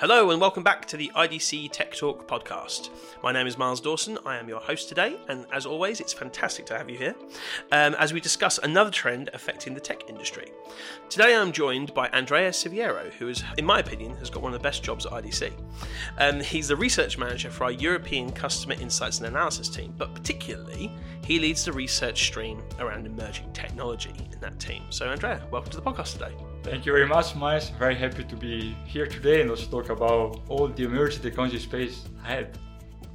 Hello and welcome back to the IDC Tech Talk podcast. My name is Miles Dawson. I am your host today, and as always, it's fantastic to have you here um, as we discuss another trend affecting the tech industry. Today, I'm joined by Andrea Siviero, who is, in my opinion, has got one of the best jobs at IDC. Um, he's the research manager for our European Customer Insights and Analysis team, but particularly, he leads the research stream around emerging technology in that team. So, Andrea, welcome to the podcast today. Thank you very much, Miles. Very happy to be here today and also talk about all the emerging technology space ahead.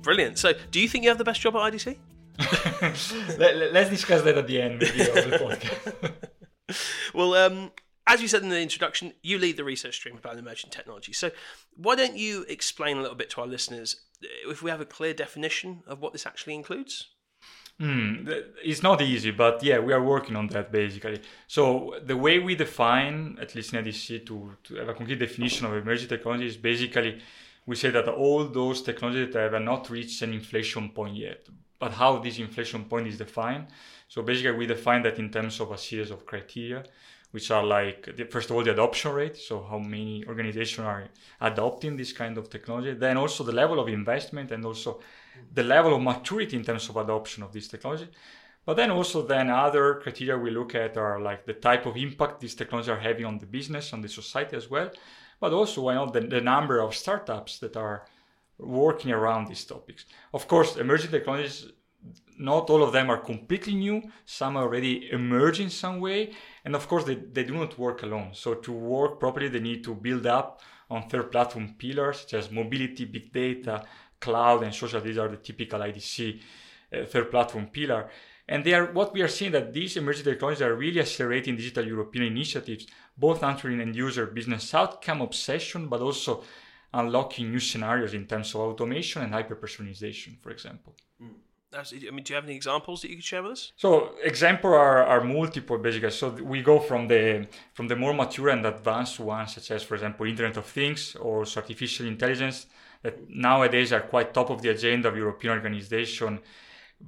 Brilliant. So, do you think you have the best job at IDC? Let, us discuss that at the end maybe of the podcast. well, um, as you said in the introduction, you lead the research stream about emerging technology. So, why don't you explain a little bit to our listeners if we have a clear definition of what this actually includes? Mm, it's not easy, but yeah, we are working on that basically. So the way we define, at least in IDC, to, to have a concrete definition of emerging technology is basically we say that all those technologies that have not reached an inflection point yet. But how this inflection point is defined? So basically, we define that in terms of a series of criteria, which are like the, first of all the adoption rate, so how many organizations are adopting this kind of technology. Then also the level of investment and also the level of maturity in terms of adoption of this technology. But then also then other criteria we look at are like the type of impact these technologies are having on the business, on the society as well. But also why not the, the number of startups that are working around these topics. Of course, emerging technologies, not all of them are completely new. Some are already emerging some way. And of course, they, they do not work alone. So to work properly, they need to build up on third platform pillars such as mobility, big data, cloud and social, these are the typical IDC uh, third platform pillar. And they are what we are seeing that these emerging technologies are really accelerating digital European initiatives, both answering end user business outcome obsession, but also unlocking new scenarios in terms of automation and hyper personalization, for example. Mm. I mean, do you have any examples that you could share with us? So examples are, are multiple basically. So we go from the from the more mature and advanced ones, such as for example Internet of Things or artificial intelligence, that nowadays are quite top of the agenda of European organization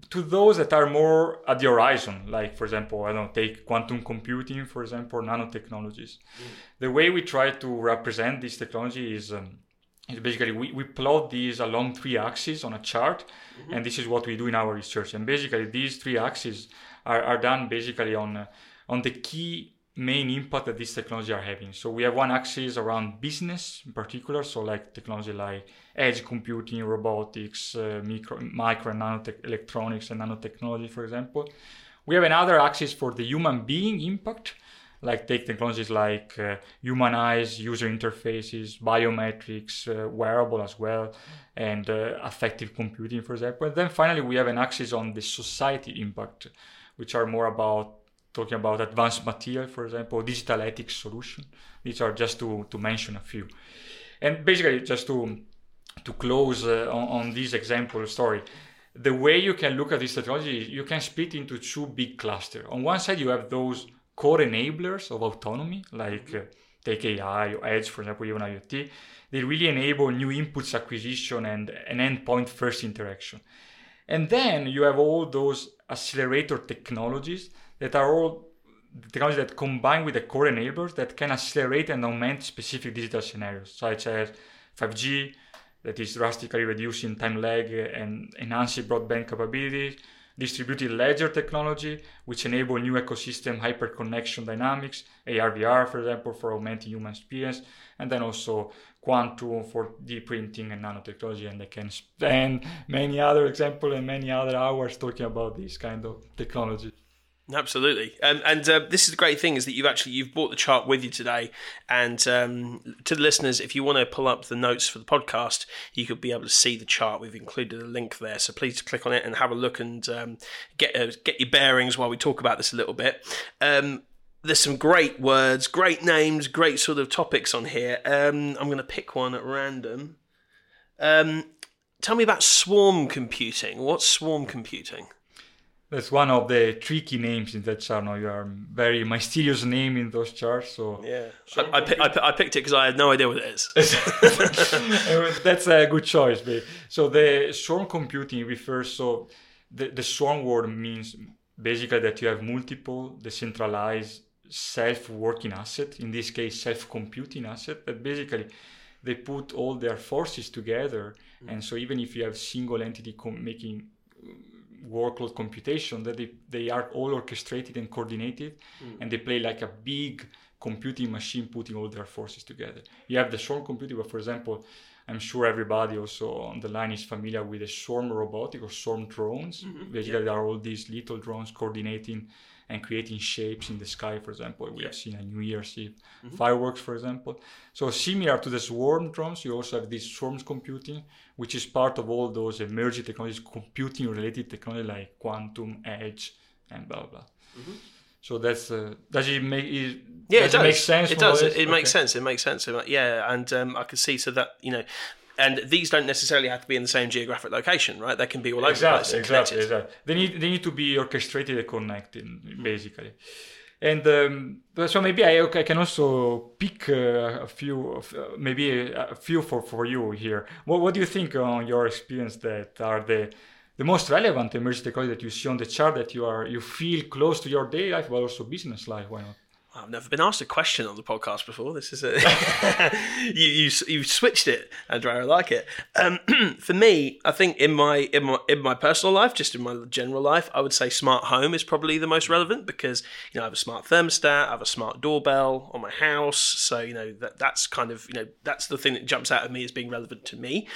to those that are more at the horizon, like for example, I don't know, take quantum computing, for example, nanotechnologies. Mm. The way we try to represent this technology is, um, is basically we, we plot these along three axes on a chart, mm-hmm. and this is what we do in our research. And basically, these three axes are, are done basically on uh, on the key main impact that these technologies are having. So we have one axis around business in particular, so like technology like edge computing, robotics, uh, micro, micro and nanotech electronics and nanotechnology, for example. We have another axis for the human being impact, like take technologies like uh, human eyes, user interfaces, biometrics, uh, wearable as well, and uh, computing, for example. And then finally, we have an axis on the society impact, which are more about talking about advanced material, for example, digital ethics solution. These are just to, to mention a few. And basically, just to to close uh, on, on, this example story, the way you can look at this technology, you can split into two big clusters. On one side, you have those core enablers of autonomy, like uh, take AI or Edge, for example, even IoT. They really enable new inputs acquisition and an endpoint first interaction. And then you have all those accelerator technologies that are all technologies that combine with the core enablers that can accelerate and augment specific digital scenarios, such as 5G, that is drastically reducing time lag and enhancing broadband capabilities, distributed ledger technology, which enable new ecosystem hyperconnection dynamics, AR/VR, for example, for augmenting human experience, and then also quantum for deep printing and nanotechnology. And I can spend many other examples and many other hours talking about this kind of technology. Absolutely, um, and uh, this is the great thing is that you've actually you've brought the chart with you today, and um, to the listeners, if you want to pull up the notes for the podcast, you could be able to see the chart. We've included a link there, so please click on it and have a look and um, get uh, get your bearings while we talk about this a little bit. Um, there's some great words, great names, great sort of topics on here. Um, I'm going to pick one at random. Um, tell me about swarm computing. What's swarm computing? That's one of the tricky names in that chart. you are very mysterious name in those charts. So yeah, I, I, I, I, picked it because I had no idea what it is. That's a good choice. Babe. So the swarm computing refers. So the the swarm word means basically that you have multiple decentralized self-working asset. In this case, self-computing asset. That basically they put all their forces together, mm. and so even if you have single entity com- making workload computation, that they, they are all orchestrated and coordinated, mm. and they play like a big computing machine putting all their forces together. You have the swarm computing, but for example, I'm sure everybody also on the line is familiar with the swarm robotic or swarm drones. Mm-hmm. Basically, yeah. there are all these little drones coordinating and creating shapes in the sky, for example. We have seen a New Year's Eve mm-hmm. fireworks, for example. So similar to the swarm drones, you also have this swarms computing, which is part of all those emerging technologies, computing related technology like quantum, edge, and blah blah. Mm-hmm. So that's uh, does it make it? Yeah, does it, does. make sense. It does. It, it makes sense. It makes sense. Yeah, and um, I can see so that you know and these don't necessarily have to be in the same geographic location, right? They can be all over exactly, the place. Exactly, exactly. They need they need to be orchestrated and connected, basically. And um, so maybe I, I can also pick uh, a few, uh, maybe a, a, few for, for you here. What, what do you think on your experience that are the the most relevant emerging technology that you see on the chart that you are you feel close to your day life, but also business life? Why not? I've never been asked a question on the podcast before. This is a you you you switched it, Andrea. I like it. Um, for me, I think in my in my in my personal life, just in my general life, I would say smart home is probably the most relevant because you know I have a smart thermostat, I have a smart doorbell on my house, so you know that that's kind of you know that's the thing that jumps out at me as being relevant to me.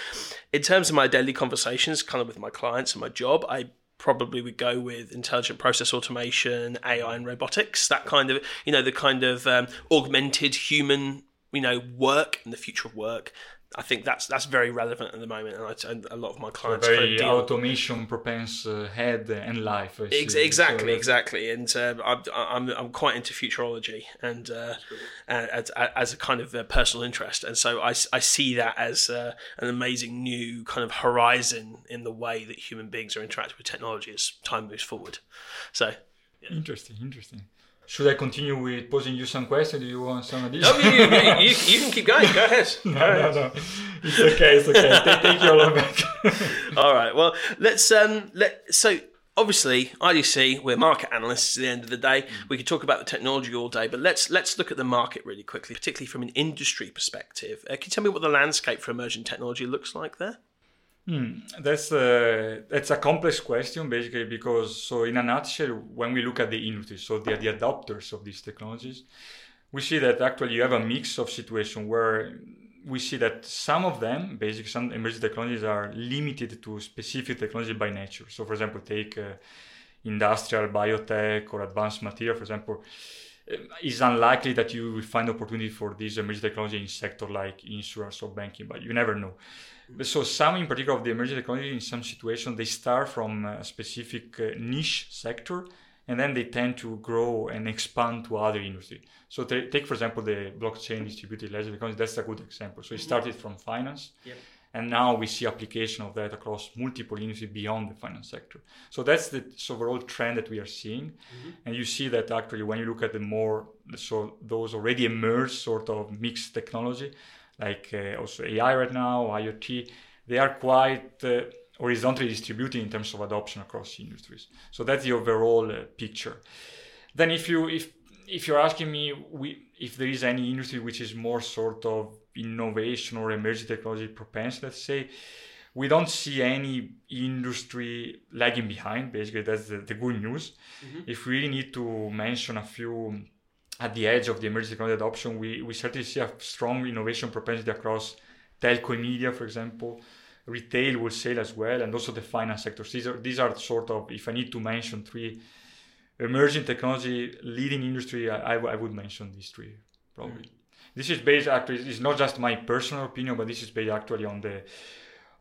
In terms of my daily conversations, kind of with my clients and my job, I probably would go with intelligent process automation, AI, and robotics. That kind of, you know, the kind of um, augmented human, you know, work and the future of work. I think that's that's very relevant at the moment, and, I, and a lot of my clients so very kind of automation propense uh, head and life. Ex- exactly, so exactly, and uh, I'm, I'm I'm quite into futurology and uh, as, as a kind of personal interest, and so I, I see that as uh, an amazing new kind of horizon in the way that human beings are interacting with technology as time moves forward. So, yeah. interesting, interesting. Should I continue with posing you some questions? Do you want some additional? No, you, you, you, can keep going. Go ahead. no, no, no. It's okay. It's okay. take, take your long back. All right. Well, let's um let so obviously IDC we're market analysts at the end of the day. We could talk about the technology all day, but let's let's look at the market really quickly, particularly from an industry perspective. Uh, can you tell me what the landscape for emerging technology looks like there? Hmm, that's a that's a complex question basically because so in a nutshell when we look at the industry so the the adopters of these technologies we see that actually you have a mix of situation where we see that some of them basically some emerging technologies are limited to specific technology by nature. So for example take uh, industrial biotech or advanced material for example it's unlikely that you will find opportunity for this emerging technology in sector like insurance or banking but you never know so some in particular of the emerging technology in some situations they start from a specific uh, niche sector and then they tend to grow and expand to other industry. So t- take for example the blockchain distributed ledger technology. That's a good example. So it started from finance, yep. And now we see application of that across multiple industries beyond the finance sector. So that's the overall trend that we are seeing, mm-hmm. and you see that actually when you look at the more so those already emerged sort of mixed technology, like uh, also AI right now, IoT, they are quite uh, horizontally distributed in terms of adoption across industries. So that's the overall uh, picture. Then if you if if you're asking me we, if there is any industry which is more sort of innovation or emerging technology propense, let's say, we don't see any industry lagging behind. Basically, that's the, the good news. Mm-hmm. If we really need to mention a few at the edge of the emerging technology adoption, we, we certainly see a strong innovation propensity across telco and media, for example, retail, wholesale as well, and also the finance sectors. These are, these are sort of, if I need to mention three emerging technology leading industry, I, I, I would mention these three probably. Mm. This is based actually, it's not just my personal opinion, but this is based actually on the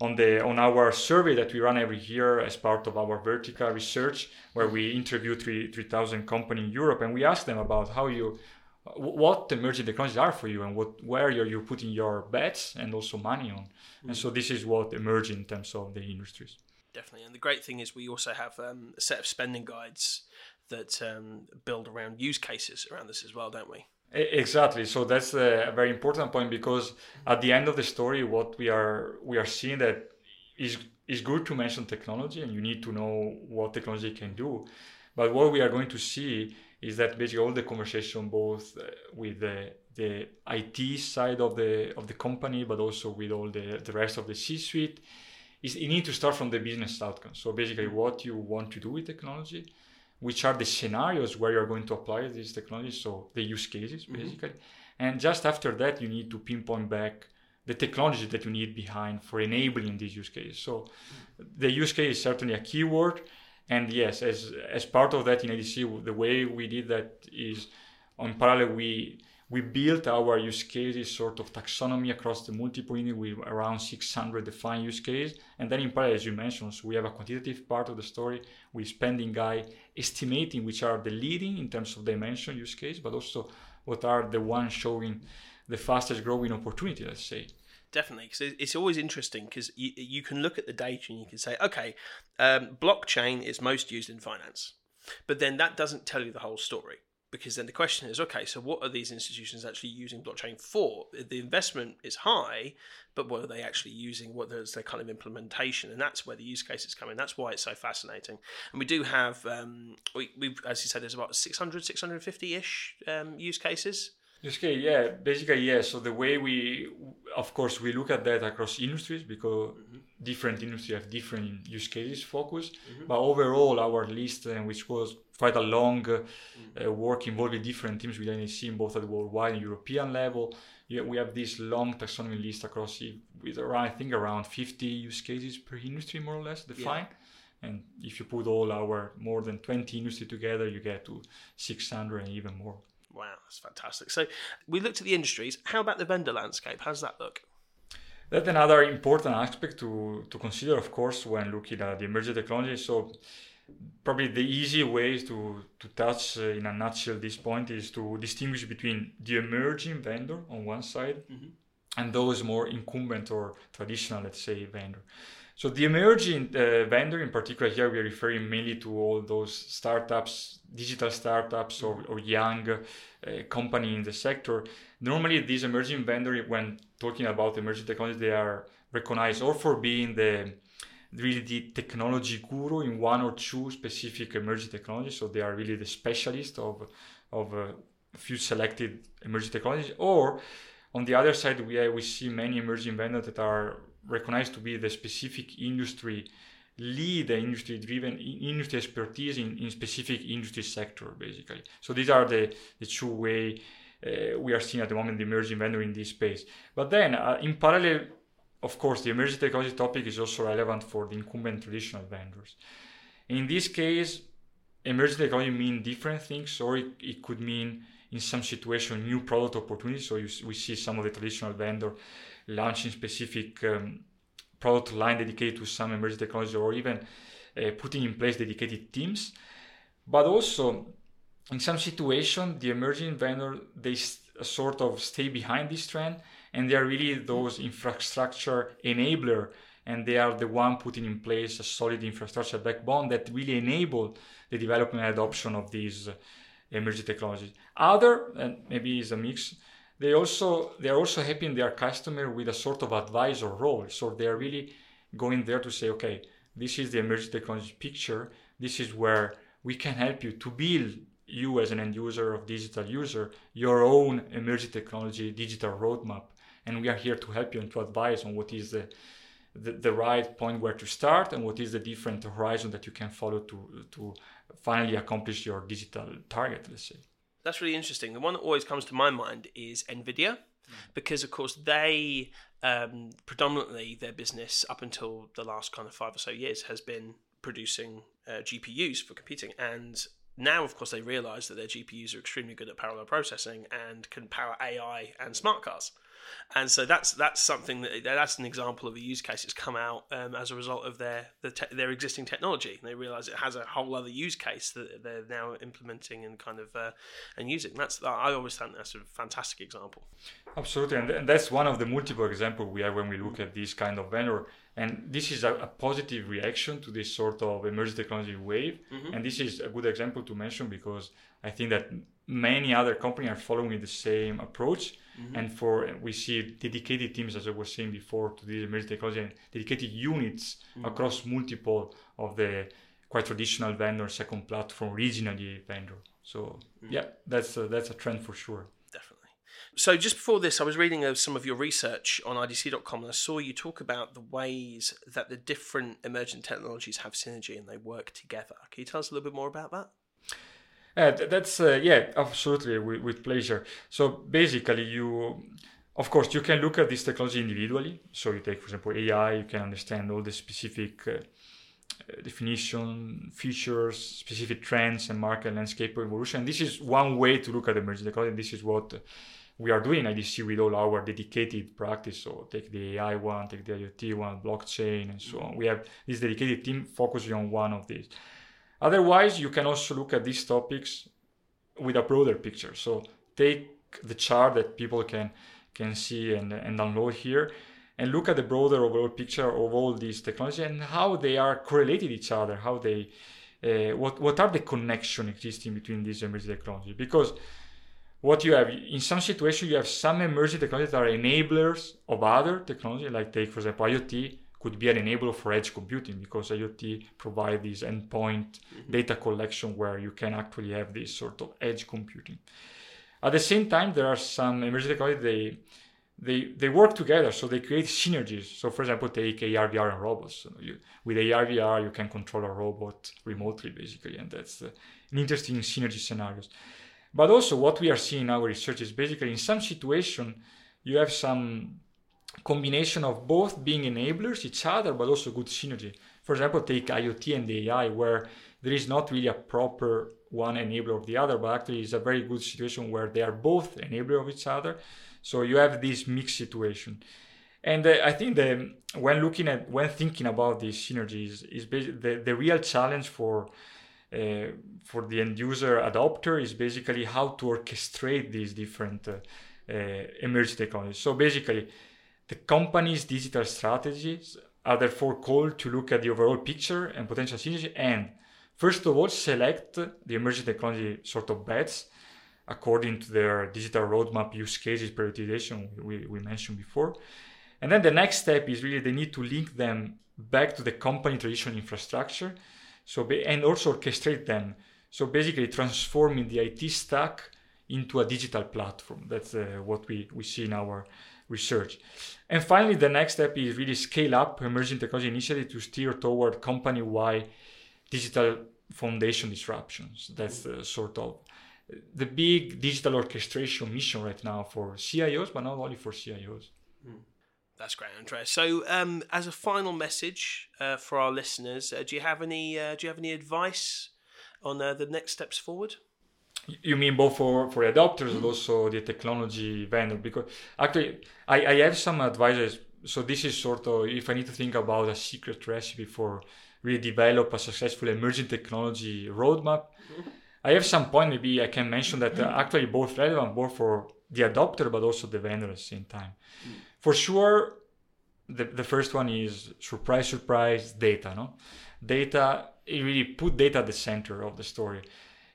on the on our survey that we run every year as part of our vertical research where we interview 3 3000 companies in Europe and we ask them about how you what emerging technologies are for you and what where you are you putting your bets and also money on. Mm-hmm. and so this is what emerging in terms of the industries. Definitely. And the great thing is we also have um, a set of spending guides that um, build around use cases around this as well don't we Exactly. So that's a very important point because at the end of the story, what we are we are seeing that is is good to mention technology, and you need to know what technology can do. But what we are going to see is that basically all the conversation, both uh, with the, the IT side of the of the company, but also with all the, the rest of the C-suite, is you need to start from the business outcome. So basically, what you want to do with technology, which are the scenarios where you're going to apply these technologies, so the use cases Mm-hmm. basically, and just after that, you need to pinpoint back the technology that you need behind for enabling these use cases. So the use case is certainly a keyword. And yes, as as part of that in IDC, the way we did that is on parallel we we built our use cases sort of taxonomy across the multiple unit with around 600 defined use cases. And then in parallel, as you mentioned, so we have a quantitative part of the story with spending guide estimating which are the leading in terms of dimension use case, but also what are the ones showing the fastest growing opportunity, let's say. Definitely, because it's always interesting because you, you can look at the data and you can say, okay, um, blockchain is most used in finance, but then that doesn't tell you the whole story. Because then the question is, okay, so what are these institutions actually using blockchain for? The investment is high, but what are they actually using? What is their kind of implementation? And that's where the use cases come in. That's why it's so fascinating. And we do have, um, we, we've, as you said, there's about 600, 650 ish um, use cases. Use case, yeah, basically, yeah. So the way we, of course, we look at that across industries because different industries have different use cases focus. But overall, our list, uh, which was quite a long uh, uh, work involving different teams within IDC, both at the worldwide and European level, yeah, we have this long taxonomy list across it with around, I think, around 50 use cases per industry, more or less, defined. And if you put all our more than 20 industry together, you get to 600 and even more. Wow, that's fantastic. So we looked at the industries. How about the vendor landscape? How does that look? That's another important aspect to, to consider, of course, when looking at the emerging technology. So, probably the easy way to, to touch uh, in a nutshell this point is to distinguish between the emerging vendor on one side and those more incumbent or traditional, let's say, vendor. So the emerging uh, vendor, in particular, here we are referring mainly to all those startups, digital startups, or, or young uh, company in the sector. Normally, these emerging vendor, when talking about emerging technologies, they are recognized or for being the really the technology guru in one or two specific emerging technologies. So they are really the specialist of of uh, a few selected emerging technologies. Or on the other side, we uh, we see many emerging vendors that are recognized to be the specific industry lead, the industry driven industry expertise in, in specific industry sector, basically. So these are the, the two way uh, we are seeing at the moment the emerging vendor in this space. But then uh, in parallel, of course, the emerging technology topic is also relevant for the incumbent traditional vendors. In this case, emerging technology mean different things, or it, it could mean in some situation new product opportunities. So you, we see some of the traditional vendor launching specific um, product line dedicated to some emerging technology, or even uh, putting in place dedicated teams. But also, in some situation, the emerging vendor they st- sort of stay behind this trend, and they are really those infrastructure enabler, and they are the one putting in place a solid infrastructure backbone that really enable the development and adoption of these uh, emerging technologies. Other, and maybe is a mix, they also they are also helping their customer with a sort of advisor role. So they are really going there to say, okay, this is the emerging technology picture. This is where we can help you to build you as an end user of digital user your own emerging technology digital roadmap and we are here to help you and to advise on what is the the, the right point where to start and what is the different horizon that you can follow to to finally accomplish your digital target let's say That's really interesting. The one that always comes to my mind is Nvidia, because of course they um, predominantly their business up until the last kind of five or so years has been producing uh, GPUs for computing, and now of course they realise that their GPUs are extremely good at parallel processing and can power AI and smart cars. And so that's that's something that that's an example of a use case that's come out um, as a result of their the te- their existing technology. And they realise it has a whole other use case that they're now implementing and kind of uh, and using. That's I always think that's a fantastic example. Absolutely, and, and that's one of the multiple examples we have when we look at this kind of vendor. And this is a, a positive reaction to this sort of emerging technology wave. Mm-hmm. And this is a good example to mention because I think that many other companies are following the same approach. Mm-hmm. And for we see dedicated teams, as I was saying before, to this emerging technology, and dedicated units mm-hmm. across multiple of the quite traditional vendor, second platform, regionally vendor. So yeah, that's a, that's a trend for sure. So just before this, I was reading of some of your research on IDC.com, and I saw you talk about the ways that the different emerging technologies have synergy and they work together. Can you tell us a little bit more about that? Uh, that's uh, yeah, absolutely, with, with pleasure. So basically, you of course, you can look at this technology individually. So you take, for example, AI, you can understand all the specific uh, definition, features, specific trends, and market landscape evolution. This is one way to look at emerging technology. And this is what we are doing IDC with all our dedicated practice. So take the AI one, take the IoT one, blockchain, and so on. We have this dedicated team focusing on one of these. Otherwise, you can also look at these topics with a broader picture. So take the chart that people can can see and, and download here and look at the broader overall picture of all these technologies and how they are correlated each other, how they, uh, what, what are the connection existing between these emerging technologies. Because what you have, in some situations, you have some emerging technologies that are enablers of other technology, like take, for example, IoT could be an enabler for edge computing because IoT provide this endpoint mm-hmm. data collection where you can actually have this sort of edge computing. At the same time, there are some emerging technologies they they they work together, so they create synergies. So, for example, take AR VR and robots. So you, with AR VR, you can control a robot remotely, basically, and that's uh, an interesting synergy scenarios. But also, what we are seeing in our research is basically in some situation, you have some combination of both being enablers each other, but also good synergy. For example, take IoT and AI, where there is not really a proper one enabler of the other, but actually it's a very good situation where they are both enabler of each other. So you have this mixed situation. And uh, I think that when looking at, when thinking about these synergies, is the, the real challenge for uh, for the end user adopter is basically how to orchestrate these different uh, uh, emerging technologies. So basically, the company's digital strategies are therefore called to look at the overall picture and potential synergy and First of all, select the emerging technology sort of bets according to their digital roadmap use cases prioritization we, we mentioned before. And then the next step is really they need to link them back to the company traditional infrastructure. So and also orchestrate them. So basically transforming the IT stack into a digital platform. That's uh, what we, we see in our research. And finally, the next step is really scale up emerging technology initiative to steer toward company-wide digital foundation disruptions. That's sort of the big digital orchestration mission right now for CIOs, but not only for CIOs. Mm. That's great, Andrea. So, um, as a final message uh, for our listeners, uh, do you have any? Uh, do you have any advice on uh, the next steps forward? You mean both for for adopters and also the technology vendor? Because actually, I, I have some advices. So this is sort of if I need to think about a secret recipe for really develop a successful emerging technology roadmap. I have some point, maybe I can mention that uh, actually both relevant both for the adopter but also the vendor at the same time. Mm. For sure, the, the first one is surprise, surprise, data. No, data. It really put data at the center of the story,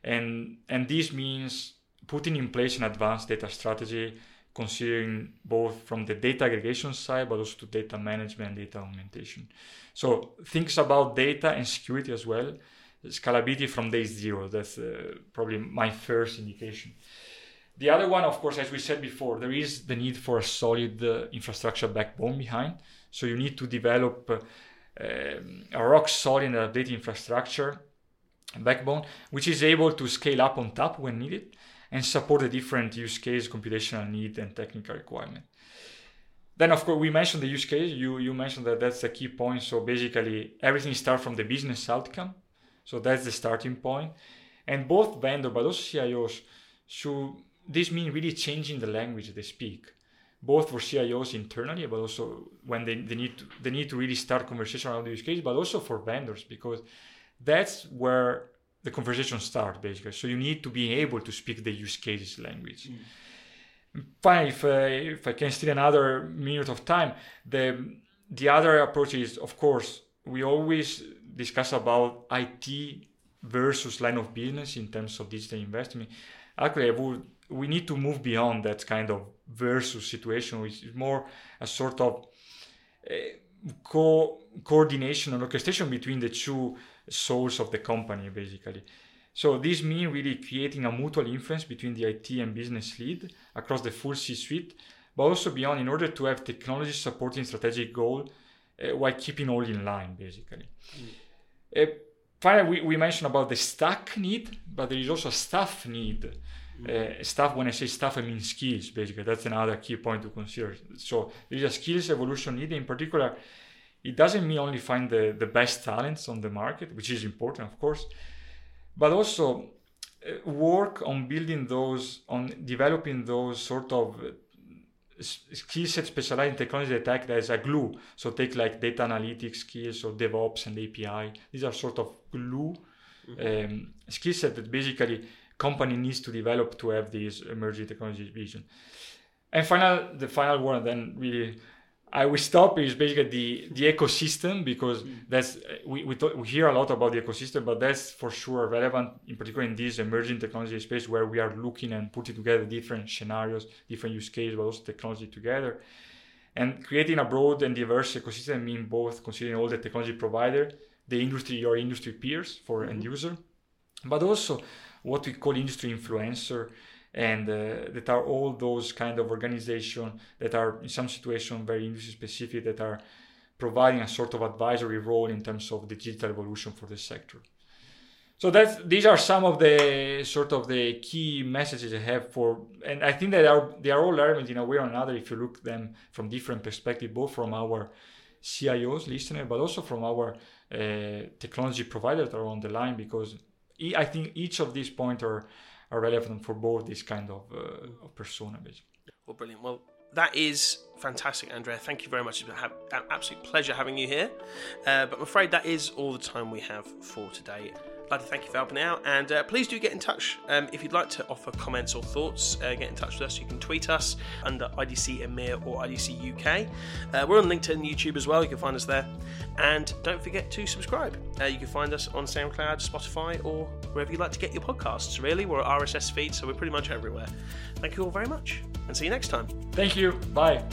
and and this means putting in place an advanced data strategy considering both from the data aggregation side, but also to data management and data augmentation. So things about data and security as well. Scalability from day zero. That's uh, probably my first indication. The other one, of course, as we said before, there is the need for a solid uh, infrastructure backbone behind. So you need to develop uh, um, a rock solid data infrastructure backbone, which is able to scale up on top when needed and support the different use case, computational need, and technical requirement. Then, of course, we mentioned the use case. You you mentioned that that's a key point. So basically, everything starts from the business outcome. So that's the starting point. And both vendor, but also CIOs, should this mean really changing the language they speak, both for CIOs internally, but also when they, they need to they need to really start conversation around the use case, but also for vendors because that's where the conversation starts basically. So you need to be able to speak the use cases language. Mm. Finally, if, uh, if I can steal another minute of time, the the other approach is, of course, we always discuss about IT versus line of business in terms of digital investment. Actually, would, we need to move beyond that kind of versus situation, which is more a sort of uh, co- coordination and orchestration between the two souls of the company basically So this means really creating a mutual influence between the IT and business lead across the full C-suite, but also beyond in order to have technology supporting strategic goal uh, while keeping all in line, basically. Mm. Uh, finally, we, we mentioned about the stack need, but there is also a staff need. Mm. Uh, staff, when I say staff, I mean skills, basically. That's another key point to consider. So there is a skills evolution need. In particular, it doesn't mean only find the, the best talents on the market, which is important, of course, but also uh, work on building those, on developing those sort of skill set specialized in technology that act as a glue. So take like data analytics skills or DevOps and API. These are sort of glue mm-hmm. um, skill set that basically company needs to develop to have this emerging technology vision. And final, the final one, then we I will stop is basically the, the ecosystem because mm. that's we, we, talk, we hear a lot about the ecosystem, but that's for sure relevant in particular in this emerging technology space where we are looking and putting together different scenarios, different use cases, but also technology together. And creating a broad and diverse ecosystem means both considering all the technology provider, the industry, your industry peers for mm-hmm. end user, but also what we call industry influencer and uh, that are all those kind of organization that are in some situation very industry specific that are providing a sort of advisory role in terms of the digital evolution for the sector. So that's these are some of the sort of the key messages I have for, and I think that are they are all relevant in a way or another if you look them from different perspective, both from our CIOs listener, but also from our uh, technology providers that are on the line, because I think each of these points are are relevant for both this kind of, uh, of persona basically. Well, brilliant. Well, that is fantastic, Andrea. Thank you very much. It's been an absolute pleasure having you here. Uh, but I'm afraid that is all the time we have for today. Thank you for helping out, and uh, please do get in touch um, if you'd like to offer comments or thoughts. Uh, get in touch with us. You can tweet us under IDC EMEA or IDC UK. Uh, we're on LinkedIn YouTube as well. You can find us there, and don't forget to subscribe. Uh, you can find us on SoundCloud, Spotify, or wherever you like to get your podcasts. Really, we're RSS feed, so we're pretty much everywhere. Thank you all very much, and see you next time. Thank you. Bye.